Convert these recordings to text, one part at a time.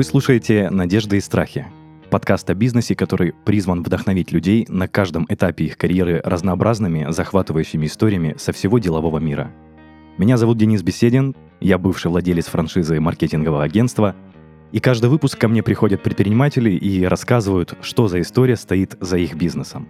Вы слушаете «Надежды и страхи» — подкаст о бизнесе, который призван вдохновить людей на каждом этапе их карьеры разнообразными, захватывающими историями со всего делового мира. Меня зовут Денис Беседин, я бывший владелец франшизы маркетингового агентства, и каждый выпуск ко мне приходят предприниматели и рассказывают, что за история стоит за их бизнесом.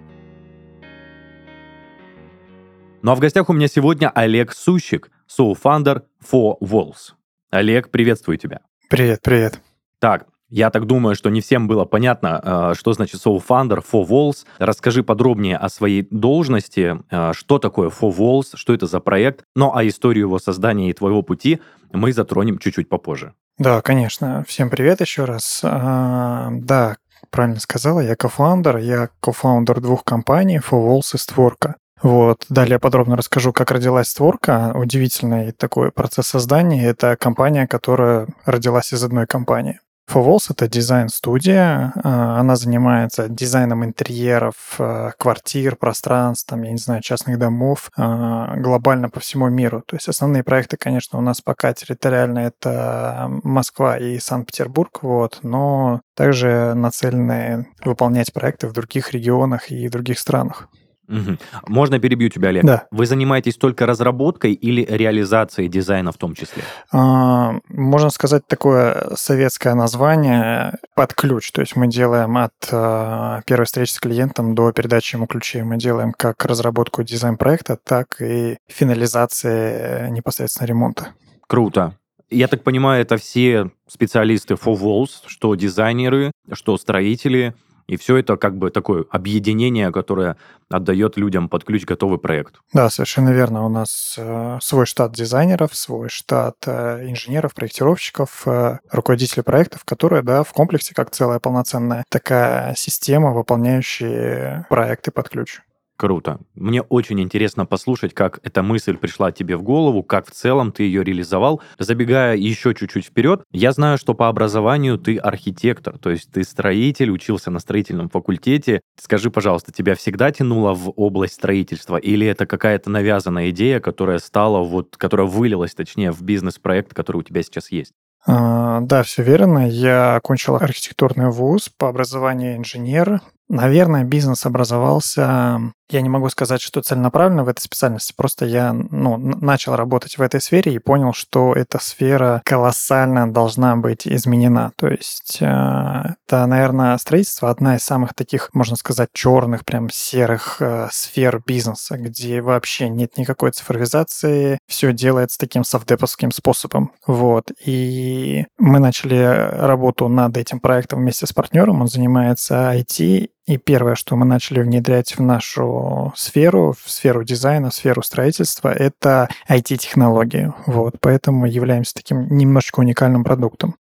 Ну а в гостях у меня сегодня Олег Сущик, соуфандер For Walls. Олег, приветствую тебя. Привет, привет. Так, я так думаю, что не всем было понятно, э, что значит Soul-Founder, Four Walls. Расскажи подробнее о своей должности, э, что такое Four Walls, что это за проект, ну а историю его создания и твоего пути мы затронем чуть-чуть попозже. Да, конечно. Всем привет еще раз. А, да, правильно сказала, я кофаундер, я кофаундер двух компаний, Four Walls и Створка. Вот. Далее подробно расскажу, как родилась Створка. Удивительный такой процесс создания. Это компания, которая родилась из одной компании. Walls — это дизайн-студия. А, она занимается дизайном интерьеров, а, квартир, пространств, там, я не знаю, частных домов а, глобально по всему миру. То есть основные проекты, конечно, у нас пока территориально это Москва и Санкт-Петербург, вот, но также нацелены выполнять проекты в других регионах и других странах. Угу. Можно перебью тебя, Олег? Да. Вы занимаетесь только разработкой или реализацией дизайна в том числе? А, можно сказать такое советское название под ключ. То есть мы делаем от а, первой встречи с клиентом до передачи ему ключей. Мы делаем как разработку дизайн-проекта, так и финализации непосредственно ремонта. Круто. Я так понимаю, это все специалисты for walls, что дизайнеры, что строители, и все это как бы такое объединение, которое отдает людям под ключ готовый проект. Да, совершенно верно. У нас э, свой штат дизайнеров, свой штат э, инженеров, проектировщиков, э, руководителей проектов, которые, да, в комплексе как целая полноценная такая система, выполняющая проекты под ключ. Круто. Мне очень интересно послушать, как эта мысль пришла тебе в голову, как в целом ты ее реализовал. Забегая еще чуть-чуть вперед, я знаю, что по образованию ты архитектор, то есть ты строитель, учился на строительном факультете. Скажи, пожалуйста, тебя всегда тянуло в область строительства или это какая-то навязанная идея, которая стала, вот, которая вылилась, точнее, в бизнес-проект, который у тебя сейчас есть? А, да, все верно. Я окончил архитектурный вуз по образованию инженер. Наверное, бизнес образовался я не могу сказать, что целенаправленно в этой специальности, просто я ну, начал работать в этой сфере и понял, что эта сфера колоссально должна быть изменена. То есть э, это, наверное, строительство одна из самых таких, можно сказать, черных, прям серых э, сфер бизнеса, где вообще нет никакой цифровизации, все делается таким софтдеповским способом. Вот. И мы начали работу над этим проектом вместе с партнером, он занимается IT, и первое, что мы начали внедрять в нашу сферу, в сферу дизайна, в сферу строительства, это IT-технологии. Вот, поэтому являемся таким немножечко уникальным продуктом.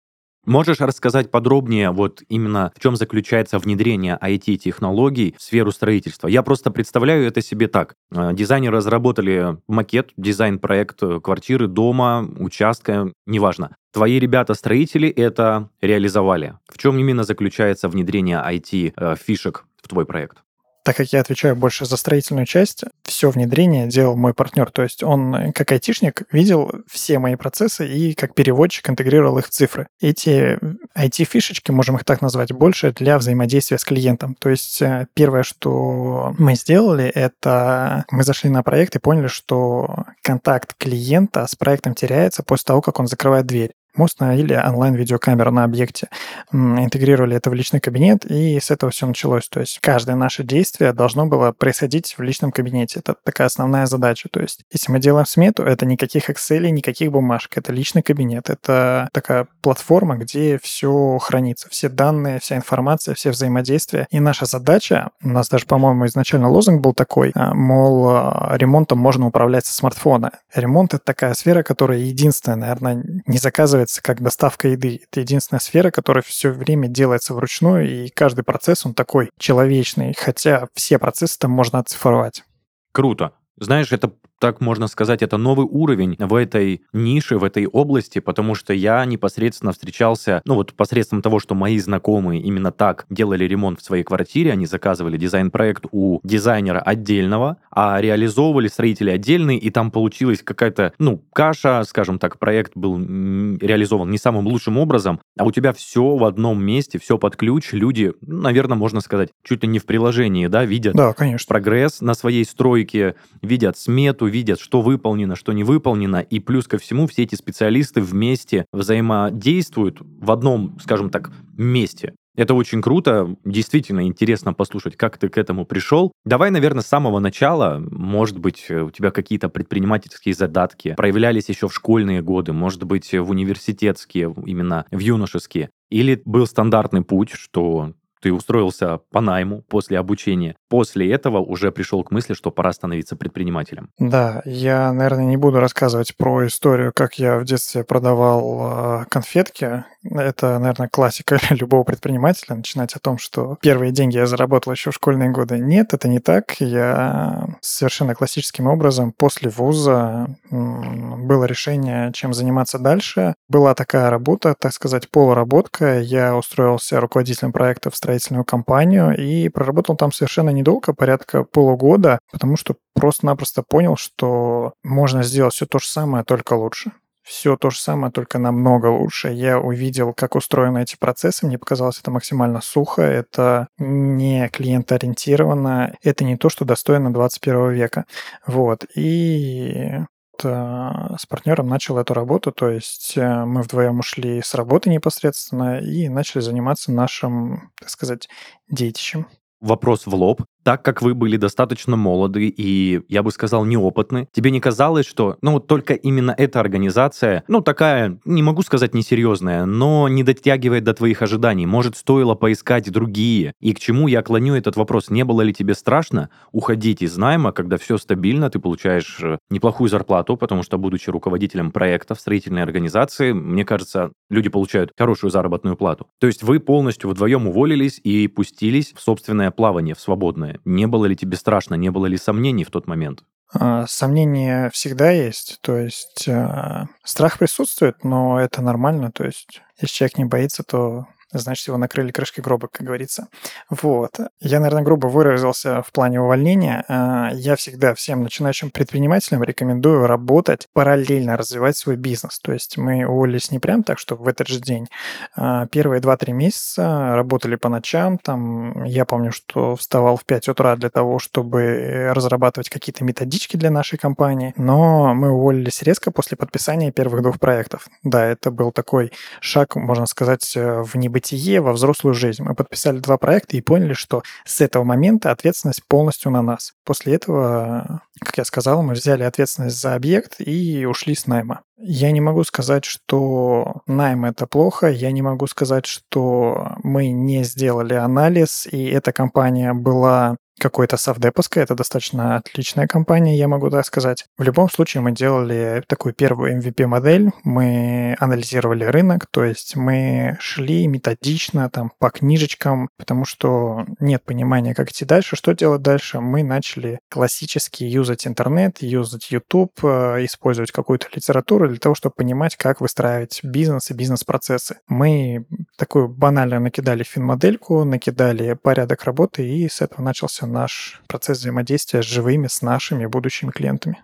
Можешь рассказать подробнее, вот именно в чем заключается внедрение IT-технологий в сферу строительства? Я просто представляю это себе так. Э, дизайнеры разработали макет, дизайн-проект квартиры, дома, участка, неважно. Твои ребята-строители это реализовали. В чем именно заключается внедрение IT-фишек э, в твой проект? Так как я отвечаю больше за строительную часть, все внедрение делал мой партнер. То есть он, как айтишник, видел все мои процессы и как переводчик интегрировал их цифры. Эти IT-фишечки, можем их так назвать, больше для взаимодействия с клиентом. То есть э, первое, что мы сделали, это мы зашли на проект и поняли, что контакт клиента с проектом теряется после того, как он закрывает дверь мы установили онлайн-видеокамеру на объекте, интегрировали это в личный кабинет, и с этого все началось. То есть каждое наше действие должно было происходить в личном кабинете. Это такая основная задача. То есть если мы делаем смету, это никаких Excel, никаких бумажек, это личный кабинет. Это такая платформа, где все хранится, все данные, вся информация, все взаимодействия. И наша задача, у нас даже, по-моему, изначально лозунг был такой, а, мол, а, ремонтом можно управлять со смартфона. Ремонт — это такая сфера, которая единственная, наверное, не заказывает делается как доставка еды. Это единственная сфера, которая все время делается вручную, и каждый процесс, он такой человечный, хотя все процессы там можно оцифровать. Круто. Знаешь, это так можно сказать, это новый уровень в этой нише, в этой области, потому что я непосредственно встречался, ну вот посредством того, что мои знакомые именно так делали ремонт в своей квартире, они заказывали дизайн-проект у дизайнера отдельного, а реализовывали строители отдельные, и там получилась какая-то, ну, каша, скажем так, проект был реализован не самым лучшим образом, а у тебя все в одном месте, все под ключ, люди, наверное, можно сказать, чуть ли не в приложении, да, видят да, конечно. прогресс на своей стройке, видят смету, видят, что выполнено, что не выполнено, и плюс ко всему все эти специалисты вместе взаимодействуют в одном, скажем так, месте. Это очень круто, действительно интересно послушать, как ты к этому пришел. Давай, наверное, с самого начала, может быть, у тебя какие-то предпринимательские задатки проявлялись еще в школьные годы, может быть, в университетские, именно в юношеские. Или был стандартный путь, что ты устроился по найму после обучения. После этого уже пришел к мысли, что пора становиться предпринимателем. Да, я, наверное, не буду рассказывать про историю, как я в детстве продавал э, конфетки. Это, наверное, классика любого предпринимателя, начинать о том, что первые деньги я заработал еще в школьные годы. Нет, это не так. Я совершенно классическим образом после вуза было решение, чем заниматься дальше. Была такая работа, так сказать, полуработка. Я устроился руководителем проекта в строительную компанию и проработал там совершенно недолго, порядка полугода, потому что просто-напросто понял, что можно сделать все то же самое, только лучше все то же самое, только намного лучше. Я увидел, как устроены эти процессы, мне показалось это максимально сухо, это не клиентоориентировано, это не то, что достойно 21 века. Вот. И с партнером начал эту работу, то есть э, мы вдвоем ушли с работы непосредственно и начали заниматься нашим, так сказать, детищем. Вопрос в лоб так как вы были достаточно молоды и, я бы сказал, неопытны, тебе не казалось, что, ну, только именно эта организация, ну, такая, не могу сказать несерьезная, но не дотягивает до твоих ожиданий. Может, стоило поискать другие? И к чему я клоню этот вопрос? Не было ли тебе страшно уходить из найма, когда все стабильно, ты получаешь э, неплохую зарплату, потому что, будучи руководителем проекта в строительной организации, мне кажется, люди получают хорошую заработную плату. То есть вы полностью вдвоем уволились и пустились в собственное плавание, в свободное. Не было ли тебе страшно, не было ли сомнений в тот момент? А, сомнения всегда есть, то есть э, страх присутствует, но это нормально, то есть если человек не боится, то значит, его накрыли крышкой гроба, как говорится. Вот. Я, наверное, грубо выразился в плане увольнения. А, я всегда всем начинающим предпринимателям рекомендую работать, параллельно развивать свой бизнес. То есть мы уволились не прям так, что в этот же день. А, первые 2-3 месяца работали по ночам. Там я помню, что вставал в 5 утра для того, чтобы разрабатывать какие-то методички для нашей компании. Но мы уволились резко после подписания первых двух проектов. Да, это был такой шаг, можно сказать, в небытие бытие во взрослую жизнь. Мы подписали два проекта и поняли, что с этого момента ответственность полностью на нас. После этого, как я сказал, мы взяли ответственность за объект и ушли с найма. Я не могу сказать, что найм это плохо, я не могу сказать, что мы не сделали анализ, и эта компания была какой-то совдеповской, это достаточно отличная компания, я могу так сказать. В любом случае мы делали такую первую MVP-модель, мы анализировали рынок, то есть мы шли методично там по книжечкам, потому что нет понимания, как идти дальше, что делать дальше. Мы начали классически юзать интернет, юзать YouTube, э, использовать какую-то литературу для того, чтобы понимать, как выстраивать бизнес и бизнес-процессы. Мы такую банально накидали фин-модельку, накидали порядок работы, и с этого начался наш процесс взаимодействия с живыми, с нашими будущими клиентами.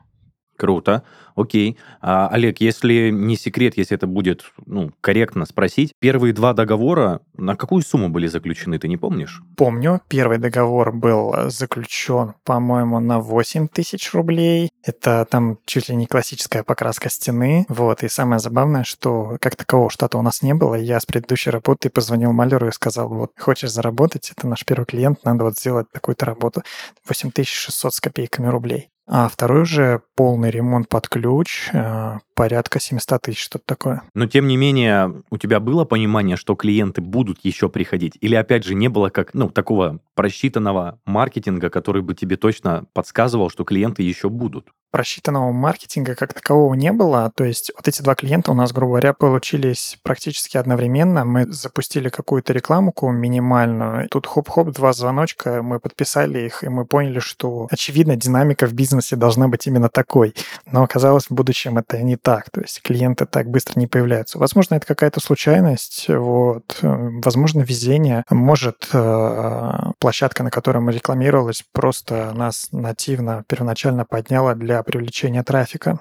Круто, окей. А, Олег, если не секрет, если это будет ну, корректно спросить, первые два договора на какую сумму были заключены, ты не помнишь? Помню, первый договор был заключен, по-моему, на 8 тысяч рублей. Это там чуть ли не классическая покраска стены. Вот, и самое забавное, что как такового штата у нас не было. Я с предыдущей работы позвонил маляру и сказал, вот, хочешь заработать, это наш первый клиент, надо вот сделать такую-то работу. 8600 с копейками рублей. А второй же полный ремонт под ключ, э, порядка 700 тысяч, что-то такое. Но тем не менее, у тебя было понимание, что клиенты будут еще приходить? Или опять же не было как, ну, такого просчитанного маркетинга, который бы тебе точно подсказывал, что клиенты еще будут? Просчитанного маркетинга как такового не было. То есть вот эти два клиента у нас, грубо говоря, получились практически одновременно. Мы запустили какую-то рекламку минимальную. Тут хоп-хоп, два звоночка, мы подписали их, и мы поняли, что, очевидно, динамика в бизнесе должна быть именно такой. Но оказалось, в будущем это не так. То есть клиенты так быстро не появляются. Возможно, это какая-то случайность, вот. Возможно, везение. Может, э, площадка, на которой мы рекламировалась, просто нас нативно первоначально подняла для привлечения трафика.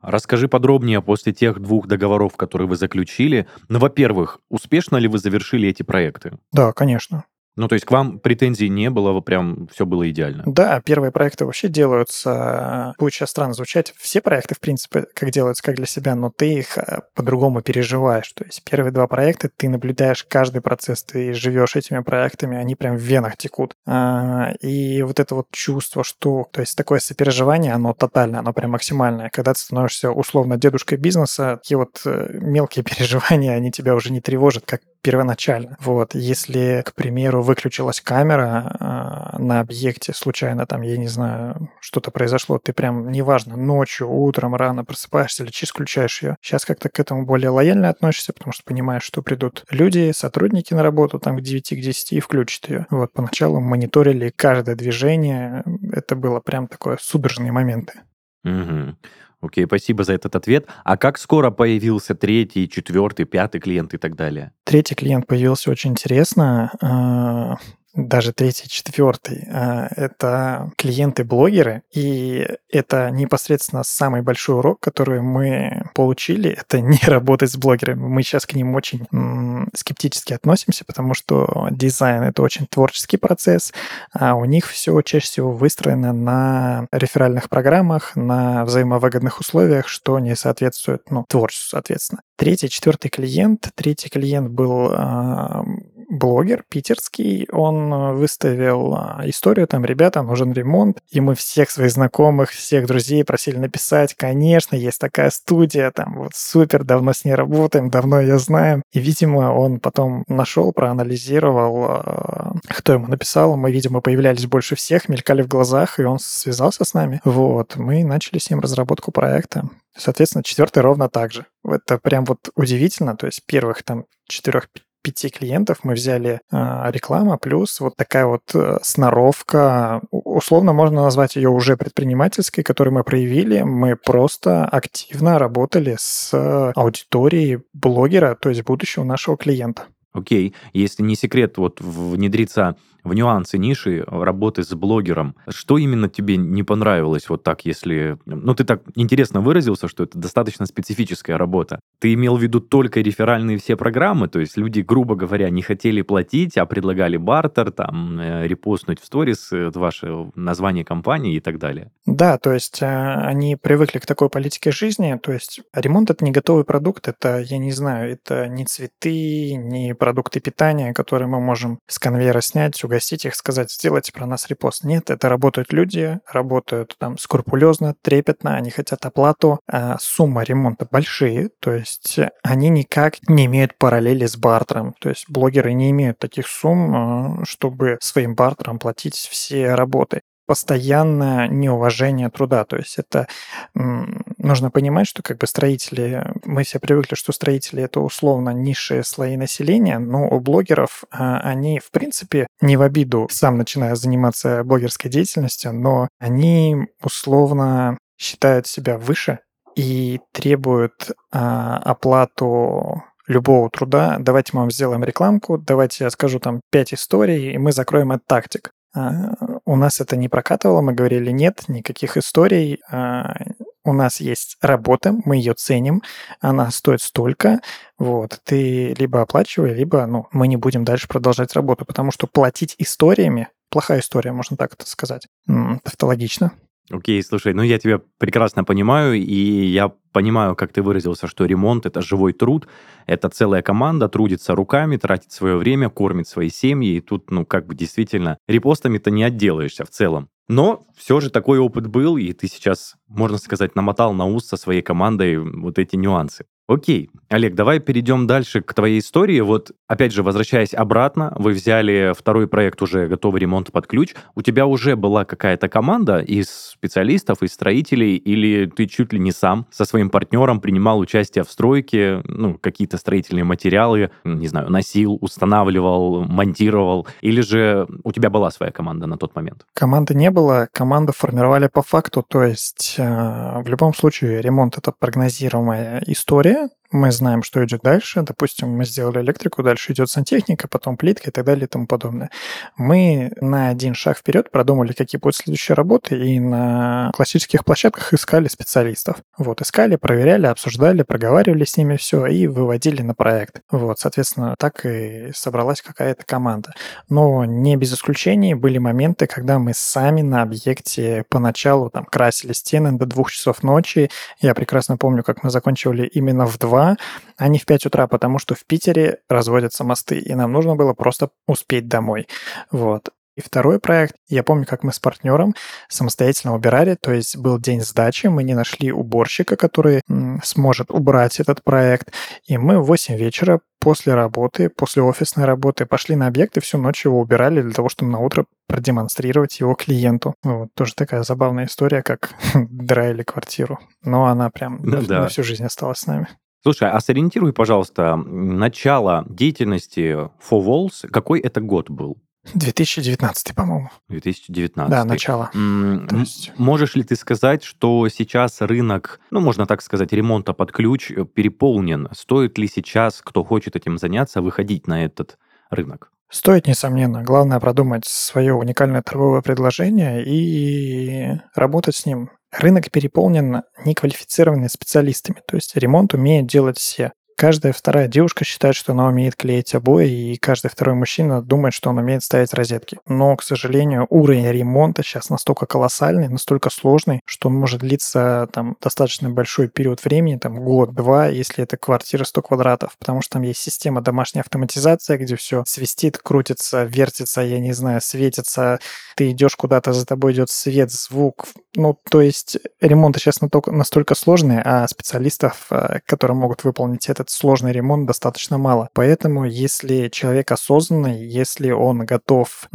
Расскажи подробнее после тех двух договоров, которые вы заключили. Ну, во-первых, успешно ли вы завершили эти проекты? Да, конечно. Ну, то есть к вам претензий не было, прям все было идеально? Да, первые проекты вообще делаются, будет сейчас странно звучать, все проекты, в принципе, как делаются, как для себя, но ты их э, по-другому переживаешь. То есть первые два проекта ты наблюдаешь каждый процесс, ты живешь этими проектами, они прям в венах текут. А, и вот это вот чувство, что, то есть такое сопереживание, оно тотальное, оно прям максимальное. Когда ты становишься условно дедушкой бизнеса, такие вот э, мелкие переживания, они тебя уже не тревожат, как первоначально. Вот, если, к примеру, выключилась камера э, на объекте, случайно там, я не знаю, что-то произошло, ты прям, неважно, ночью, утром, рано просыпаешься чис включаешь ее. Сейчас как-то к этому более лояльно относишься, потому что понимаешь, что придут люди, сотрудники на работу там к 9, к 10 и включат ее. Вот, поначалу мониторили каждое движение, это было прям такое судорожные моменты. Угу. Окей, спасибо за этот ответ. А как скоро появился третий, четвертый, пятый клиент и так далее? Третий клиент появился очень интересно. Даже третий, четвертый, а, это клиенты-блогеры, и это непосредственно самый большой урок, который мы получили, это не работать с блогерами. Мы сейчас к ним очень скептически относимся, потому что дизайн — это очень творческий процесс, а у них все чаще всего выстроено на реферальных программах, на взаимовыгодных условиях, что не соответствует ну, творчеству, соответственно. Третий, четвертый клиент. Третий клиент был э, блогер питерский. Он э, выставил э, историю, там, ребята, нужен ремонт. И мы всех своих знакомых, всех друзей просили написать, конечно, есть такая студия, там, вот супер, давно с ней работаем, давно ее знаем. И, видимо, он потом нашел, проанализировал, э, кто ему написал. Мы, видимо, появлялись больше всех, мелькали в глазах, и он связался с нами. Вот, мы начали с ним разработку проекта. Соответственно, четвертый ровно так же. Это прям вот удивительно. То есть первых там четырех пяти клиентов мы взяли э, реклама плюс вот такая вот э, сноровка, условно можно назвать ее уже предпринимательской, которую мы проявили. Мы просто активно работали с аудиторией блогера, то есть будущего нашего клиента. Окей, если не секрет, вот внедриться в нюансы ниши работы с блогером. Что именно тебе не понравилось вот так, если... Ну, ты так интересно выразился, что это достаточно специфическая работа. Ты имел в виду только реферальные все программы, то есть люди, грубо говоря, не хотели платить, а предлагали бартер, там, э, репостнуть в сторис э, ваше название компании и так далее. Да, то есть э, они привыкли к такой политике жизни, то есть ремонт — это не готовый продукт, это, я не знаю, это не цветы, не продукты питания, которые мы можем с конвейера снять, угостить их, сказать, сделайте про нас репост. Нет, это работают люди, работают там скрупулезно, трепетно, они хотят оплату. А сумма ремонта большие, то есть они никак не имеют параллели с бартером. То есть блогеры не имеют таких сумм, а, чтобы своим бартером платить все работы постоянное неуважение труда. То есть это нужно понимать, что как бы строители, мы все привыкли, что строители это условно низшие слои населения, но у блогеров а, они в принципе не в обиду, сам начиная заниматься блогерской деятельностью, но они условно считают себя выше и требуют а, оплату любого труда, давайте мы вам сделаем рекламку, давайте я скажу там 5 историй, и мы закроем этот тактик. А, у нас это не прокатывало, мы говорили, нет, никаких историй, у нас есть работа, мы ее ценим, она стоит столько, вот, ты либо оплачивай, либо, ну, мы не будем дальше продолжать работу, потому что платить историями, плохая история, можно так это сказать, тавтологично, Окей, слушай, ну я тебя прекрасно понимаю, и я понимаю, как ты выразился, что ремонт — это живой труд, это целая команда, трудится руками, тратит свое время, кормит свои семьи, и тут, ну, как бы действительно, репостами-то не отделаешься в целом. Но все же такой опыт был, и ты сейчас, можно сказать, намотал на ус со своей командой вот эти нюансы. Окей, Олег, давай перейдем дальше к твоей истории. Вот, опять же, возвращаясь обратно, вы взяли второй проект уже готовый ремонт под ключ. У тебя уже была какая-то команда из специалистов, из строителей, или ты чуть ли не сам со своим партнером принимал участие в стройке, ну, какие-то строительные материалы, не знаю, носил, устанавливал, монтировал, или же у тебя была своя команда на тот момент? Команды не было, команду формировали по факту, то есть э, в любом случае ремонт это прогнозируемая история, yeah. Мы знаем, что идет дальше. Допустим, мы сделали электрику, дальше идет сантехника, потом плитка и так далее и тому подобное. Мы на один шаг вперед продумали, какие будут следующие работы, и на классических площадках искали специалистов. Вот, искали, проверяли, обсуждали, проговаривали с ними все и выводили на проект. Вот, соответственно, так и собралась какая-то команда. Но не без исключений были моменты, когда мы сами на объекте поначалу там красили стены до двух часов ночи. Я прекрасно помню, как мы закончили именно в два а не в 5 утра, потому что в Питере разводятся мосты, и нам нужно было просто успеть домой. Вот. И второй проект, я помню, как мы с партнером самостоятельно убирали, то есть был день сдачи, мы не нашли уборщика, который сможет убрать этот проект, и мы в 8 вечера после работы, после офисной работы пошли на объект и всю ночь его убирали для того, чтобы на утро продемонстрировать его клиенту. Вот, тоже такая забавная история, как драили квартиру. Но она прям ну, на, да. на всю жизнь осталась с нами. Слушай, а сориентируй, пожалуйста, начало деятельности Four Walls, какой это год был? 2019, по-моему. 2019. Да, начало. М- есть... Можешь ли ты сказать, что сейчас рынок, ну, можно так сказать, ремонта под ключ э, переполнен? Стоит ли сейчас, кто хочет этим заняться, выходить на этот рынок? Стоит, несомненно. Главное продумать свое уникальное торговое предложение и работать с ним. Рынок переполнен неквалифицированными специалистами, то есть ремонт умеют делать все. Каждая вторая девушка считает, что она умеет клеить обои, и каждый второй мужчина думает, что он умеет ставить розетки. Но, к сожалению, уровень ремонта сейчас настолько колоссальный, настолько сложный, что он может длиться там достаточно большой период времени, там год-два, если это квартира 100 квадратов, потому что там есть система домашней автоматизации, где все свистит, крутится, вертится, я не знаю, светится, ты идешь куда-то, за тобой идет свет, звук. Ну, то есть ремонт сейчас настолько сложный, а специалистов, э, которые могут выполнить этот сложный ремонт, достаточно мало. Поэтому, если человек осознанный, если он готов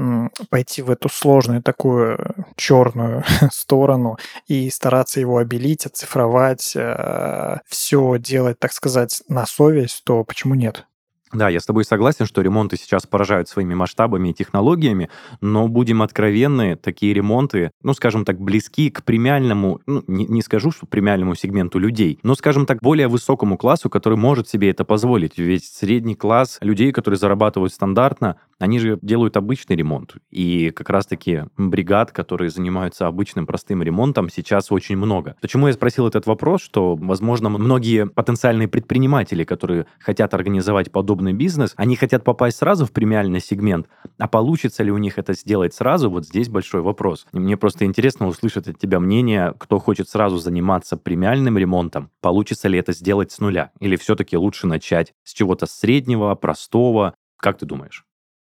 пойти в эту сложную такую черную сторону и стараться его обелить, оцифровать, э, все делать, так сказать, на совесть, то почему нет? Да, я с тобой согласен, что ремонты сейчас поражают своими масштабами и технологиями, но будем откровенны, такие ремонты, ну, скажем так, близки к премиальному, ну, не, не скажу, что премиальному сегменту людей, но, скажем так, более высокому классу, который может себе это позволить. Ведь средний класс людей, которые зарабатывают стандартно, они же делают обычный ремонт. И как раз-таки бригад, которые занимаются обычным простым ремонтом, сейчас очень много. Почему я спросил этот вопрос, что, возможно, многие потенциальные предприниматели, которые хотят организовать подобный бизнес, они хотят попасть сразу в премиальный сегмент, а получится ли у них это сделать сразу, вот здесь большой вопрос. И мне просто интересно услышать от тебя мнение, кто хочет сразу заниматься премиальным ремонтом, получится ли это сделать с нуля, или все-таки лучше начать с чего-то среднего, простого, как ты думаешь?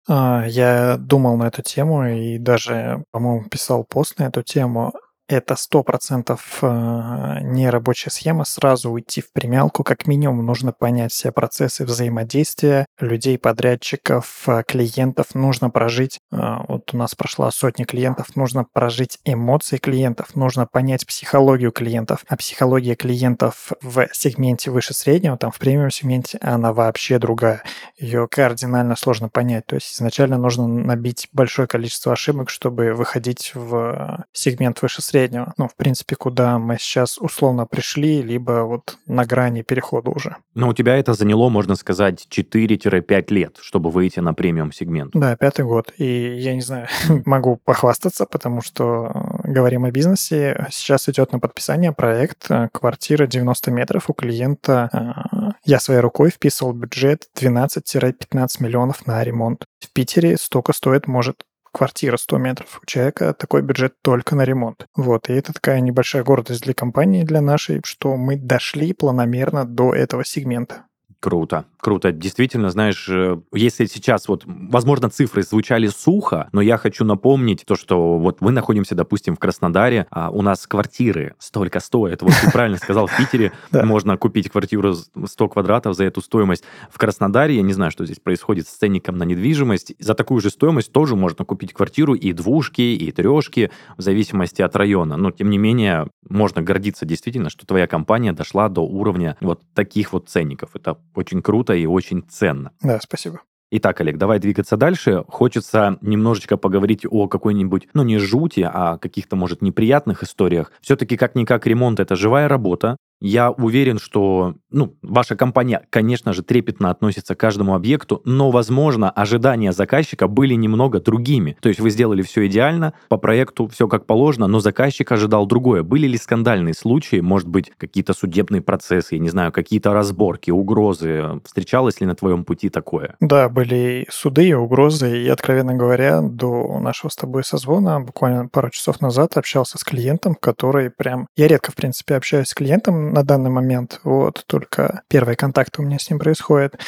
А, я думал на эту тему и даже, по-моему, писал пост на эту тему это 100% э, не рабочая схема, сразу уйти в премиалку. Как минимум нужно понять все процессы взаимодействия людей, подрядчиков, э, клиентов. Нужно прожить, э, вот у нас прошла сотня клиентов, нужно прожить эмоции клиентов, нужно понять психологию клиентов. А психология клиентов в сегменте выше среднего, там в премиум сегменте, она вообще другая. Ее кардинально сложно понять. То есть изначально нужно набить большое количество ошибок, чтобы выходить в сегмент выше среднего среднего. Ну, в принципе, куда мы сейчас условно пришли, либо вот на грани перехода уже. Но у тебя это заняло, можно сказать, 4-5 лет, чтобы выйти на премиум сегмент. Да, пятый год. И я не знаю, могу похвастаться, потому что э, говорим о бизнесе. Сейчас идет на подписание проект э, «Квартира 90 метров» у клиента. Э, я своей рукой вписывал бюджет 12-15 миллионов на ремонт. В Питере столько стоит может квартира 100 метров. У человека такой бюджет только на ремонт. Вот, и это такая небольшая гордость для компании, для нашей, что мы дошли планомерно до этого сегмента. Круто, круто. Действительно, знаешь, э, если сейчас вот, возможно, цифры звучали сухо, но я хочу напомнить то, что вот мы находимся, допустим, в Краснодаре, а у нас квартиры столько стоят. Вот ты правильно сказал, в Питере можно купить квартиру 100 квадратов за эту стоимость. В Краснодаре, я не знаю, что здесь происходит с ценником на недвижимость, за такую же стоимость тоже можно купить квартиру и двушки, и трешки, в зависимости от района. Но, тем не менее, можно гордиться действительно, что твоя компания дошла до уровня вот таких вот ценников. Это очень круто и очень ценно. Да, спасибо. Итак, Олег, давай двигаться дальше. Хочется немножечко поговорить о какой-нибудь, ну не жути, а каких-то, может, неприятных историях. Все-таки как-никак ремонт — это живая работа, я уверен, что ну, ваша компания, конечно же, трепетно относится к каждому объекту, но, возможно, ожидания заказчика были немного другими. То есть вы сделали все идеально, по проекту все как положено, но заказчик ожидал другое. Были ли скандальные случаи, может быть, какие-то судебные процессы, я не знаю, какие-то разборки, угрозы? Встречалось ли на твоем пути такое? Да, были суды и угрозы, и, откровенно говоря, до нашего с тобой созвона, буквально пару часов назад, общался с клиентом, который прям... Я редко, в принципе, общаюсь с клиентом, на данный момент. Вот только первый контакт у меня с ним происходит.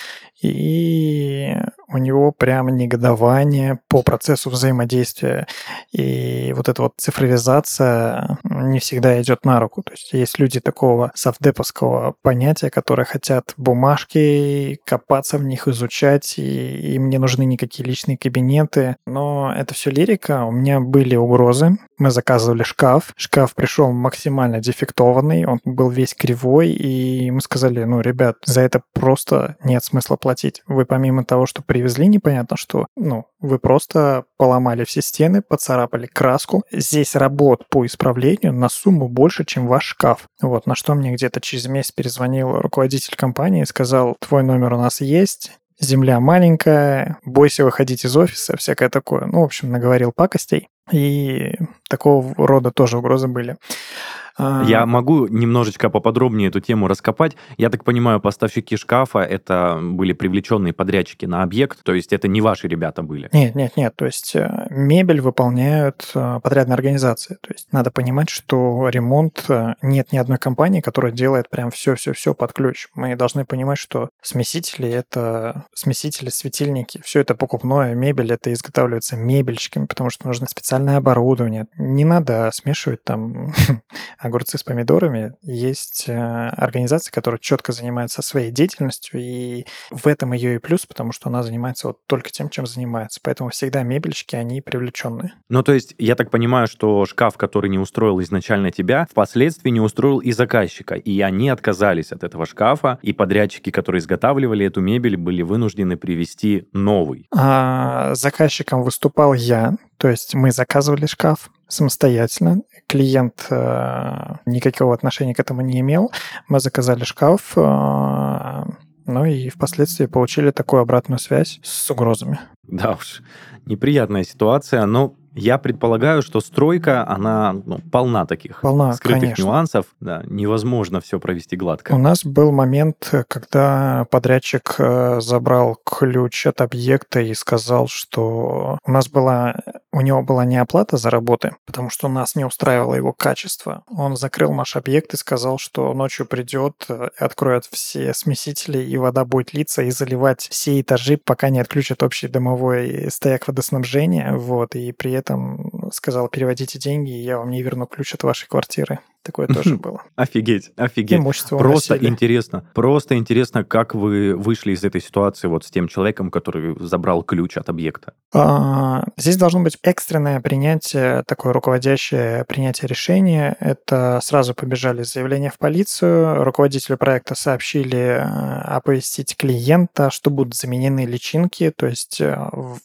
И у него прям негодование по процессу взаимодействия. И вот эта вот цифровизация не всегда идет на руку. То есть есть люди такого софтдеповского понятия, которые хотят бумажки, копаться в них, изучать, и им не нужны никакие личные кабинеты. Но это все лирика. У меня были угрозы. Мы заказывали шкаф. Шкаф пришел максимально дефектованный, он был весь кривой, и мы сказали, ну, ребят, за это просто нет смысла платить. Вы помимо того, что при привезли непонятно что. Ну, вы просто поломали все стены, поцарапали краску. Здесь работ по исправлению на сумму больше, чем ваш шкаф. Вот, на что мне где-то через месяц перезвонил руководитель компании и сказал, твой номер у нас есть, земля маленькая, бойся выходить из офиса, всякое такое. Ну, в общем, наговорил пакостей. И такого рода тоже угрозы были. Я могу немножечко поподробнее эту тему раскопать. Я так понимаю, поставщики шкафа это были привлеченные подрядчики на объект, то есть это не ваши ребята были? Нет, нет, нет. То есть э, мебель выполняют э, подрядные организации. То есть надо понимать, что ремонт э, нет ни одной компании, которая делает прям все-все-все под ключ. Мы должны понимать, что смесители — это смесители, светильники, все это покупное, мебель — это изготавливается мебельщиками, потому что нужно специальное оборудование. Не надо смешивать там огурцы с помидорами. Есть э, организация, которая четко занимается своей деятельностью, и в этом ее и плюс, потому что она занимается вот только тем, чем занимается. Поэтому всегда мебельщики, они привлеченные. Ну, то есть, я так понимаю, что шкаф, который не устроил изначально тебя, впоследствии не устроил и заказчика, и они отказались от этого шкафа, и подрядчики, которые изготавливали эту мебель, были вынуждены привести новый. А заказчиком выступал я, то есть мы заказывали шкаф самостоятельно. Клиент э, никакого отношения к этому не имел. Мы заказали шкаф, э, ну и впоследствии получили такую обратную связь с угрозами. Да уж, неприятная ситуация, но я предполагаю, что стройка, она ну, полна таких полна, скрытых конечно. нюансов. Да, невозможно все провести гладко. У нас был момент, когда подрядчик э, забрал ключ от объекта и сказал, что у нас была, у него была не оплата за работы, потому что нас не устраивало его качество. Он закрыл наш объект и сказал, что ночью придет, э, откроет все смесители, и вода будет литься и заливать все этажи, пока не отключат общий домовой стояк водоснабжения. Вот, и при там сказал, переводите деньги, и я вам не верну ключ от вашей квартиры. Такое тоже было. Офигеть, офигеть. Просто уносили. интересно. Просто интересно, как вы вышли из этой ситуации вот с тем человеком, который забрал ключ от объекта. А, здесь должно быть экстренное принятие, такое руководящее принятие решения. Это сразу побежали заявления в полицию, руководителю проекта сообщили э, оповестить клиента, что будут заменены личинки, то есть э,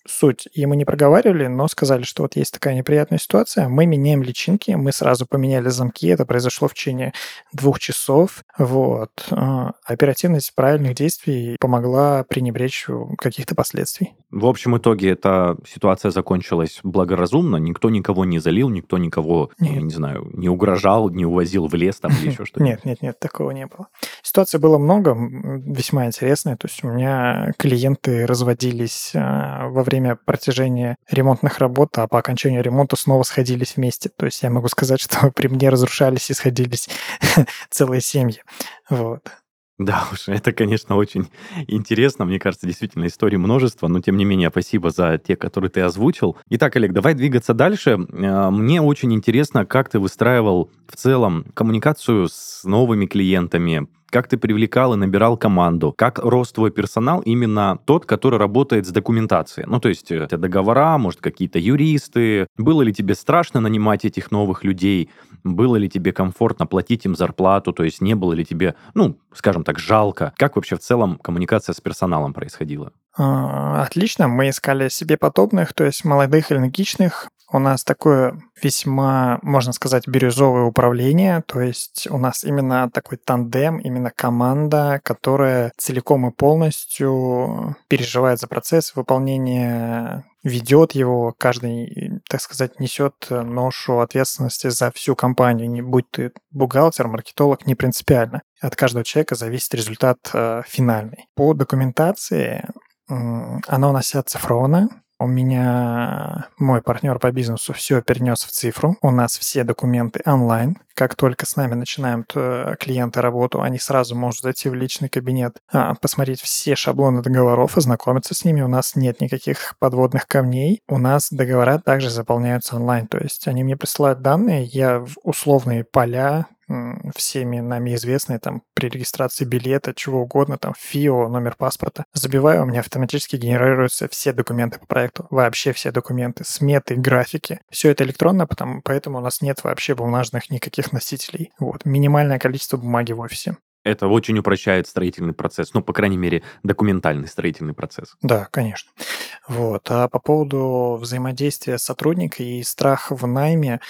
суть ему не проговаривали, но сказали, что вот есть такая неприятная ситуация, мы меняем личинки, мы сразу поменяли замки, это произошло в течение двух часов. Вот. А, оперативность правильных действий помогла пренебречь каких-то последствий. В общем итоге эта ситуация закончилась благоразумно, никто никого не залил, никто никого, нет. не знаю, не угрожал, не увозил в лес там или еще что-то. Нет, нет, нет, такого не было. Ситуаций было много, весьма интересная. То есть у меня клиенты разводились а, во время протяжения ремонтных работ, а по окончанию ремонта снова сходились вместе. То есть я могу сказать, что при мне разрушались и сходились целые семьи. Вот. Да уж, это, конечно, очень интересно. Мне кажется, действительно, историй множество, но тем не менее, спасибо за те, которые ты озвучил. Итак, Олег, давай двигаться дальше. Э, мне очень интересно, как ты выстраивал в целом коммуникацию с новыми клиентами, как ты привлекал и набирал команду, как рос твой персонал, именно тот, который работает с документацией. Ну, то есть это договора, может, какие-то юристы. Было ли тебе страшно нанимать этих новых людей? Было ли тебе комфортно платить им зарплату? То есть не было ли тебе, ну, скажем так, жалко? Как вообще в целом коммуникация с персоналом происходила? А, отлично, мы искали себе подобных, то есть молодых энергичных, у нас такое весьма, можно сказать, бирюзовое управление, то есть у нас именно такой тандем, именно команда, которая целиком и полностью переживает за процесс выполнения ведет его, каждый, так сказать, несет ношу ответственности за всю компанию, не будь ты бухгалтер, маркетолог, не принципиально. От каждого человека зависит результат э, финальный. По документации она у нас оцифрована, у меня мой партнер по бизнесу все перенес в цифру. У нас все документы онлайн. Как только с нами начинаем клиенты работу, они сразу могут зайти в личный кабинет, а, посмотреть все шаблоны договоров, ознакомиться с ними. У нас нет никаких подводных камней. У нас договора также заполняются онлайн. То есть они мне присылают данные, я в условные поля всеми нами известные, там, при регистрации билета, чего угодно, там, ФИО, номер паспорта. Забиваю, у меня автоматически генерируются все документы по проекту, вообще все документы, сметы, графики. Все это электронно, потому, поэтому у нас нет вообще бумажных никаких носителей. Вот, минимальное количество бумаги в офисе. Это очень упрощает строительный процесс, ну, по крайней мере, документальный строительный процесс. Да, конечно. Вот. А по поводу взаимодействия сотрудника и страх в найме,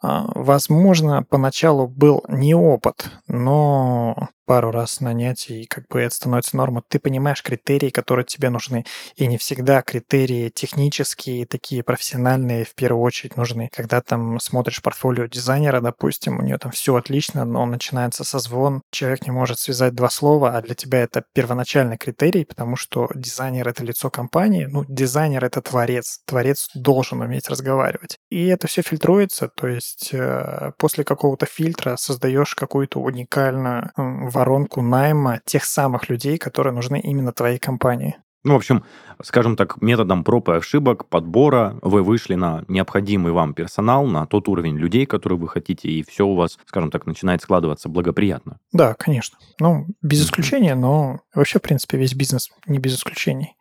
а, возможно, поначалу был не опыт, но пару раз нанять, и как бы это становится нормой. Ты понимаешь критерии, которые тебе нужны. И не всегда критерии технические, такие профессиональные в первую очередь нужны. Когда там смотришь портфолио дизайнера, допустим, у нее там все отлично, но начинается созвон, человек не может связать два слова, а для тебя это первоначальный критерий, потому что дизайнер — это лицо компании, ну, дизайнер — это творец. Творец должен уметь разговаривать. И это все фильтруется, то есть э, после какого-то фильтра создаешь какую-то уникальную воронку найма тех самых людей, которые нужны именно твоей компании. Ну, в общем, скажем так, методом проб и ошибок, подбора вы вышли на необходимый вам персонал, на тот уровень людей, который вы хотите, и все у вас, скажем так, начинает складываться благоприятно. Да, конечно. Ну, без исключения, но вообще, в принципе, весь бизнес не без исключений.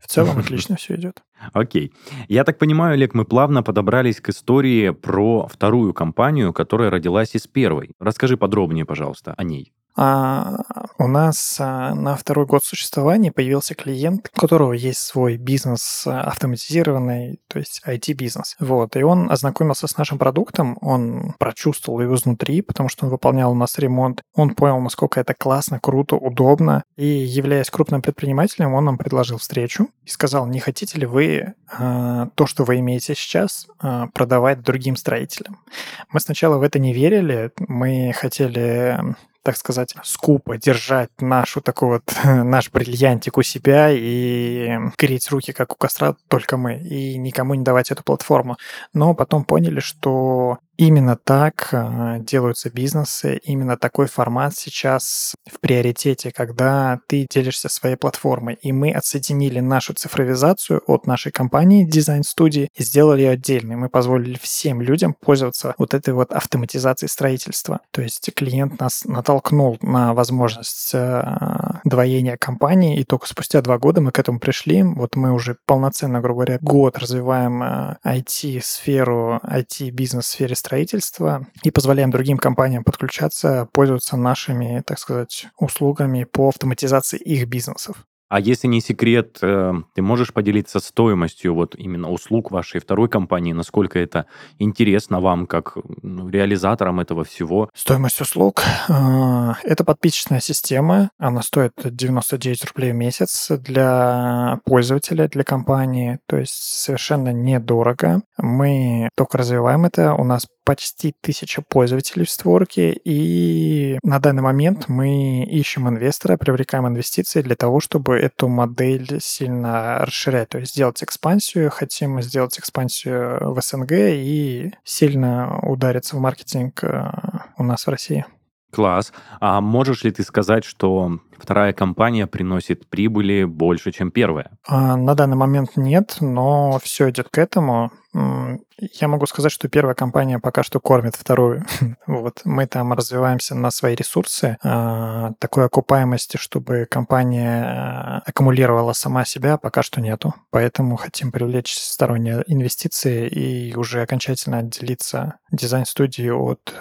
В целом отлично все идет. Окей. Я так понимаю, Олег, мы плавно подобрались к истории про вторую компанию, которая родилась из первой. Расскажи подробнее, пожалуйста, о ней. А у нас а, на второй год существования появился клиент, у которого есть свой бизнес а, автоматизированный, то есть IT-бизнес. Вот, и он ознакомился с нашим продуктом, он прочувствовал его изнутри, потому что он выполнял у нас ремонт. Он понял, насколько это классно, круто, удобно. И являясь крупным предпринимателем, он нам предложил встречу и сказал, не хотите ли вы а, то, что вы имеете сейчас, а, продавать другим строителям? Мы сначала в это не верили, мы хотели так сказать, скупо держать нашу такой вот, наш бриллиантик у себя и греть руки, как у костра, только мы, и никому не давать эту платформу. Но потом поняли, что Именно так а, делаются бизнесы, именно такой формат сейчас в приоритете, когда ты делишься своей платформой. И мы отсоединили нашу цифровизацию от нашей компании дизайн-студии и сделали ее отдельной. Мы позволили всем людям пользоваться вот этой вот автоматизацией строительства. То есть клиент нас натолкнул на возможность а, двоения компании, и только спустя два года мы к этому пришли. Вот мы уже полноценно, грубо говоря, год развиваем IT-сферу, а, IT-бизнес-сфере строительства и позволяем другим компаниям подключаться, пользоваться нашими, так сказать, услугами по автоматизации их бизнесов. А если не секрет, э, ты можешь поделиться стоимостью вот именно услуг вашей второй компании, насколько это интересно вам, как ну, реализаторам этого всего? Стоимость услуг. Э, – это подписочная система, она стоит 99 рублей в месяц для пользователя, для компании, то есть совершенно недорого. Мы только развиваем это, у нас почти тысяча пользователей в створке, и на данный момент мы ищем инвестора, привлекаем инвестиции для того, чтобы эту модель сильно расширять, то есть сделать экспансию. Хотим сделать экспансию в СНГ и сильно удариться в маркетинг э, у нас в России. Класс. А можешь ли ты сказать, что вторая компания приносит прибыли больше, чем первая? А, на данный момент нет, но все идет к этому. Я могу сказать, что первая компания пока что кормит вторую. вот мы там развиваемся на свои ресурсы. А, такой окупаемости, чтобы компания а, аккумулировала сама себя, пока что нету. Поэтому хотим привлечь сторонние инвестиции и уже окончательно отделиться дизайн-студии от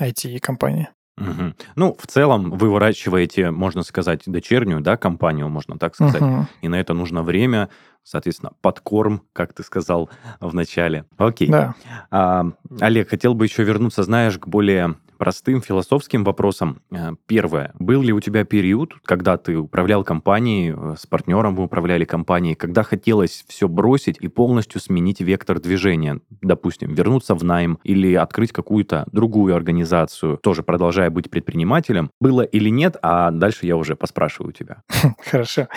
IT-компании. Угу. Ну, в целом, вы выращиваете, можно сказать, дочернюю, да, компанию, можно так сказать. Угу. И на это нужно время, соответственно, подкорм, как ты сказал в начале. Окей. Да. А, Олег, хотел бы еще вернуться, знаешь, к более простым философским вопросом. Э, первое. Был ли у тебя период, когда ты управлял компанией, э, с партнером вы управляли компанией, когда хотелось все бросить и полностью сменить вектор движения? Допустим, вернуться в найм или открыть какую-то другую организацию, тоже продолжая быть предпринимателем. Было или нет, а дальше я уже поспрашиваю тебя. Хорошо.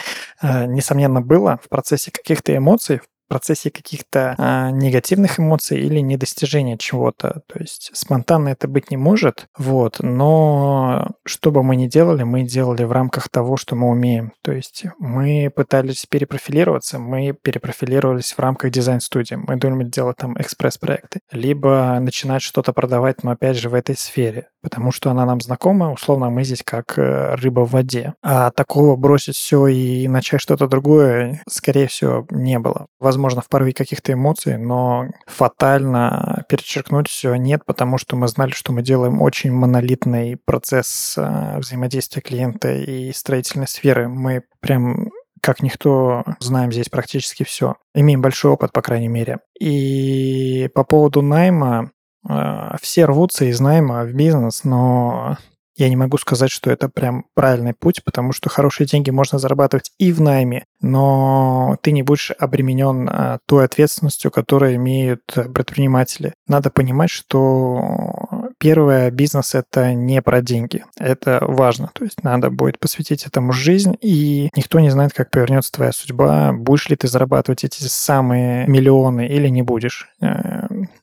Э, несомненно, было в процессе каких-то эмоций, процессе каких-то а, негативных эмоций или недостижения чего-то. То есть спонтанно это быть не может, вот, но что бы мы ни делали, мы делали в рамках того, что мы умеем. То есть мы пытались перепрофилироваться, мы перепрофилировались в рамках дизайн-студии, мы думали делать там экспресс-проекты, либо начинать что-то продавать, но опять же в этой сфере, потому что она нам знакома, условно мы здесь как э, рыба в воде. А такого бросить все и начать что-то другое, скорее всего, не было. Возможно, возможно, в порыве каких-то эмоций, но фатально перечеркнуть все нет, потому что мы знали, что мы делаем очень монолитный процесс э, взаимодействия клиента и строительной сферы. Мы прям как никто знаем здесь практически все. Имеем большой опыт, по крайней мере. И по поводу найма, э, все рвутся из найма в бизнес, но я не могу сказать, что это прям правильный путь, потому что хорошие деньги можно зарабатывать и в найме, но ты не будешь обременен а, той ответственностью, которую имеют предприниматели. Надо понимать, что первое, бизнес — это не про деньги. Это важно. То есть надо будет посвятить этому жизнь, и никто не знает, как повернется твоя судьба, будешь ли ты зарабатывать эти самые миллионы или не будешь.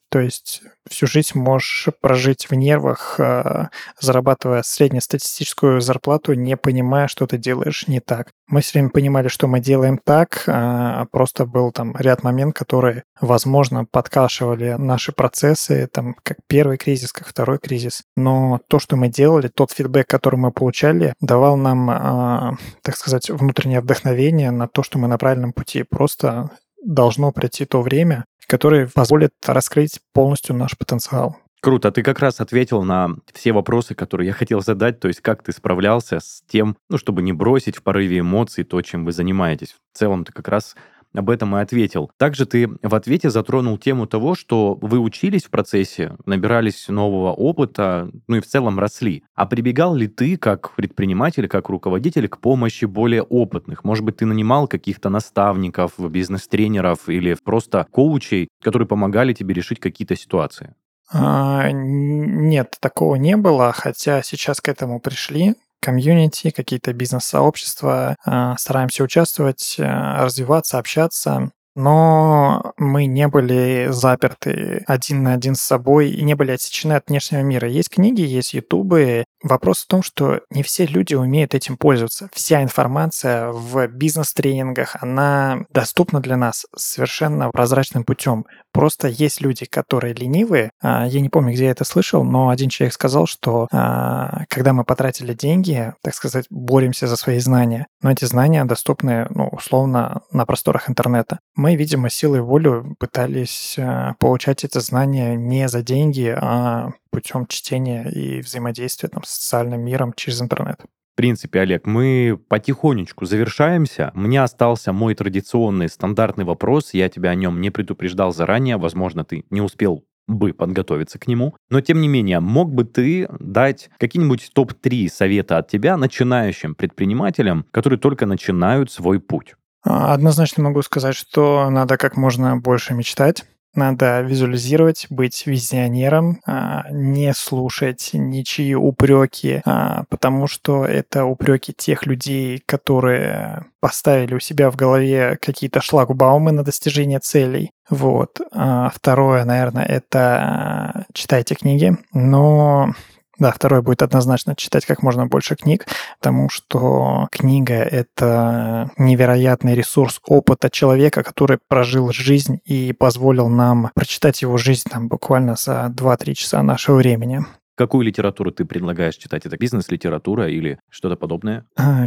Э, то есть всю жизнь можешь прожить в нервах, а, зарабатывая среднестатистическую зарплату, не понимая, что ты делаешь не так. Мы все время понимали, что мы делаем так, а просто был там ряд моментов, которые, возможно, подкашивали наши процессы, там, как первый кризис, как второй кризис. Но то, что мы делали, тот фидбэк, который мы получали, давал нам, а, так сказать, внутреннее вдохновение на то, что мы на правильном пути. Просто должно пройти то время, которое позволит раскрыть полностью наш потенциал. Круто, ты как раз ответил на все вопросы, которые я хотел задать, то есть как ты справлялся с тем, ну, чтобы не бросить в порыве эмоций то, чем вы занимаетесь. В целом ты как раз об этом и ответил. Также ты в ответе затронул тему того, что вы учились в процессе, набирались нового опыта, ну и в целом росли. А прибегал ли ты, как предприниматель, как руководитель, к помощи более опытных? Может быть, ты нанимал каких-то наставников, бизнес-тренеров или просто коучей, которые помогали тебе решить какие-то ситуации? А, нет, такого не было, хотя сейчас к этому пришли комьюнити, какие-то бизнес-сообщества, а, стараемся участвовать, а, развиваться, общаться но мы не были заперты один на один с собой и не были отсечены от внешнего мира. Есть книги, есть ютубы. Вопрос в том, что не все люди умеют этим пользоваться. Вся информация в бизнес-тренингах, она доступна для нас совершенно прозрачным путем. Просто есть люди, которые ленивые. А, я не помню, где я это слышал, но один человек сказал, что а, когда мы потратили деньги, так сказать, боремся за свои знания, но эти знания доступны, ну, условно, на просторах интернета. Мы мы, видимо, силой волю пытались э, получать эти знания не за деньги, а путем чтения и взаимодействия там, с социальным миром через интернет. В принципе, Олег, мы потихонечку завершаемся. Мне остался мой традиционный стандартный вопрос. Я тебя о нем не предупреждал заранее. Возможно, ты не успел бы подготовиться к нему. Но, тем не менее, мог бы ты дать какие-нибудь топ-3 совета от тебя начинающим предпринимателям, которые только начинают свой путь? А, однозначно могу сказать, что надо как можно больше мечтать. Надо визуализировать, быть визионером, а, не слушать ничьи упреки, а, потому что это упреки тех людей, которые поставили у себя в голове какие-то шлагбаумы на достижение целей. Вот. Второе, наверное, это читайте книги, но Да, второе будет однозначно читать как можно больше книг, потому что книга — это невероятный ресурс опыта человека, который прожил жизнь и позволил нам прочитать его жизнь там буквально за 2-3 часа нашего времени. Какую литературу ты предлагаешь читать? Это бизнес-литература или что-то подобное?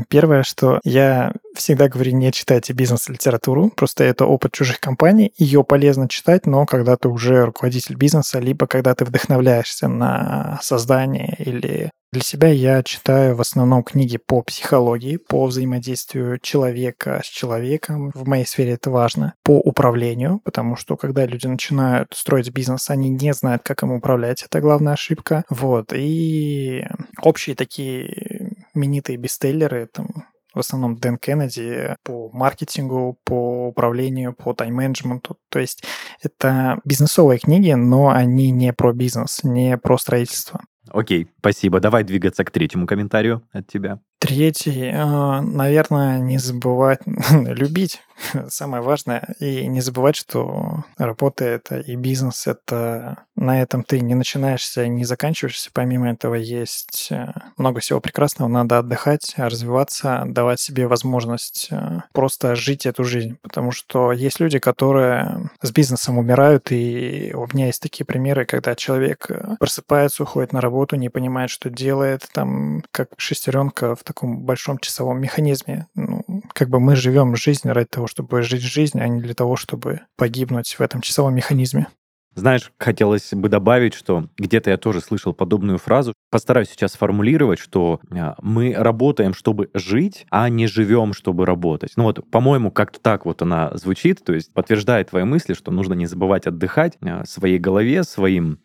Первое, что я всегда говорю, не читайте бизнес-литературу, просто это опыт чужих компаний, ее полезно читать, но когда ты уже руководитель бизнеса, либо когда ты вдохновляешься на создание или для себя я читаю в основном книги по психологии, по взаимодействию человека с человеком. В моей сфере это важно. По управлению, потому что когда люди начинают строить бизнес, они не знают, как им управлять. Это главная ошибка. Вот. И общие такие именитые бестселлеры, там, в основном Дэн Кеннеди по маркетингу, по управлению, по тайм-менеджменту. То есть это бизнесовые книги, но они не про бизнес, не про строительство. Окей, спасибо. Давай двигаться к третьему комментарию от тебя. Третий, а, наверное, не забывать любить самое важное. И не забывать, что работа это и бизнес это на этом ты не начинаешься, не заканчиваешься. Помимо этого есть э, много всего прекрасного. Надо отдыхать, развиваться, давать себе возможность э, просто жить эту жизнь. Потому что есть люди, которые с бизнесом умирают, и у меня есть такие примеры, когда человек э, просыпается, уходит на работу, не понимает, что делает, там, как шестеренка в таком большом часовом механизме. Ну, как бы мы живем жизнь ради того, чтобы жить жизнь, а не для того, чтобы погибнуть в этом часовом механизме. Знаешь, хотелось бы добавить, что где-то я тоже слышал подобную фразу. Постараюсь сейчас формулировать, что а, мы работаем, чтобы жить, а не живем, чтобы работать. Ну вот, по-моему, как-то так вот она звучит, то есть подтверждает твои мысли, что нужно не забывать отдыхать а, своей голове, своим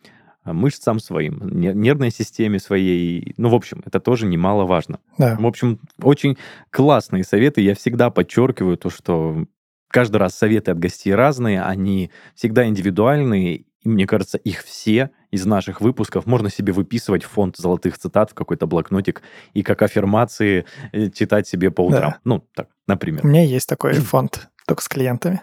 мышцам своим, нервной системе своей. Ну, в общем, это тоже немаловажно. Да. В общем, очень классные советы. Я всегда подчеркиваю то, что каждый раз советы от гостей разные, они всегда индивидуальные, и мне кажется, их все из наших выпусков можно себе выписывать в фонд золотых цитат в какой-то блокнотик и как аффирмации э, читать себе по утрам. Да. Ну, так, например. У меня есть такой фонд, только с клиентами.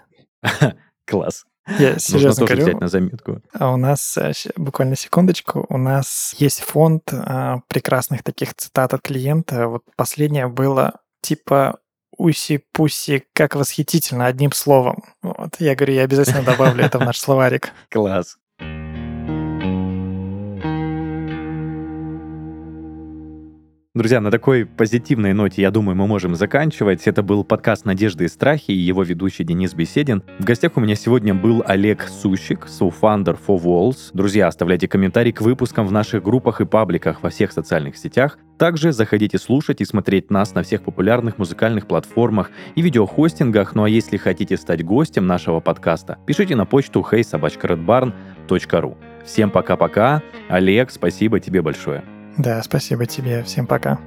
Класс. Я серьезно Нужно тоже говорю. взять на заметку. А у нас, э, буквально секундочку, у нас есть фонд а, прекрасных таких цитат от клиента. Вот последнее было типа уси-пуси, как восхитительно, одним словом. Вот, я говорю, я обязательно добавлю это в наш словарик. Класс. Друзья, на такой позитивной ноте, я думаю, мы можем заканчивать. Это был подкаст «Надежды и страхи» и его ведущий Денис Беседин. В гостях у меня сегодня был Олег Сущик, соуфандер For Walls. Друзья, оставляйте комментарии к выпускам в наших группах и пабликах во всех социальных сетях. Также заходите слушать и смотреть нас на всех популярных музыкальных платформах и видеохостингах. Ну а если хотите стать гостем нашего подкаста, пишите на почту heysobachkaredbarn.ru. Всем пока-пока. Олег, спасибо тебе большое. Да, спасибо тебе. Всем пока.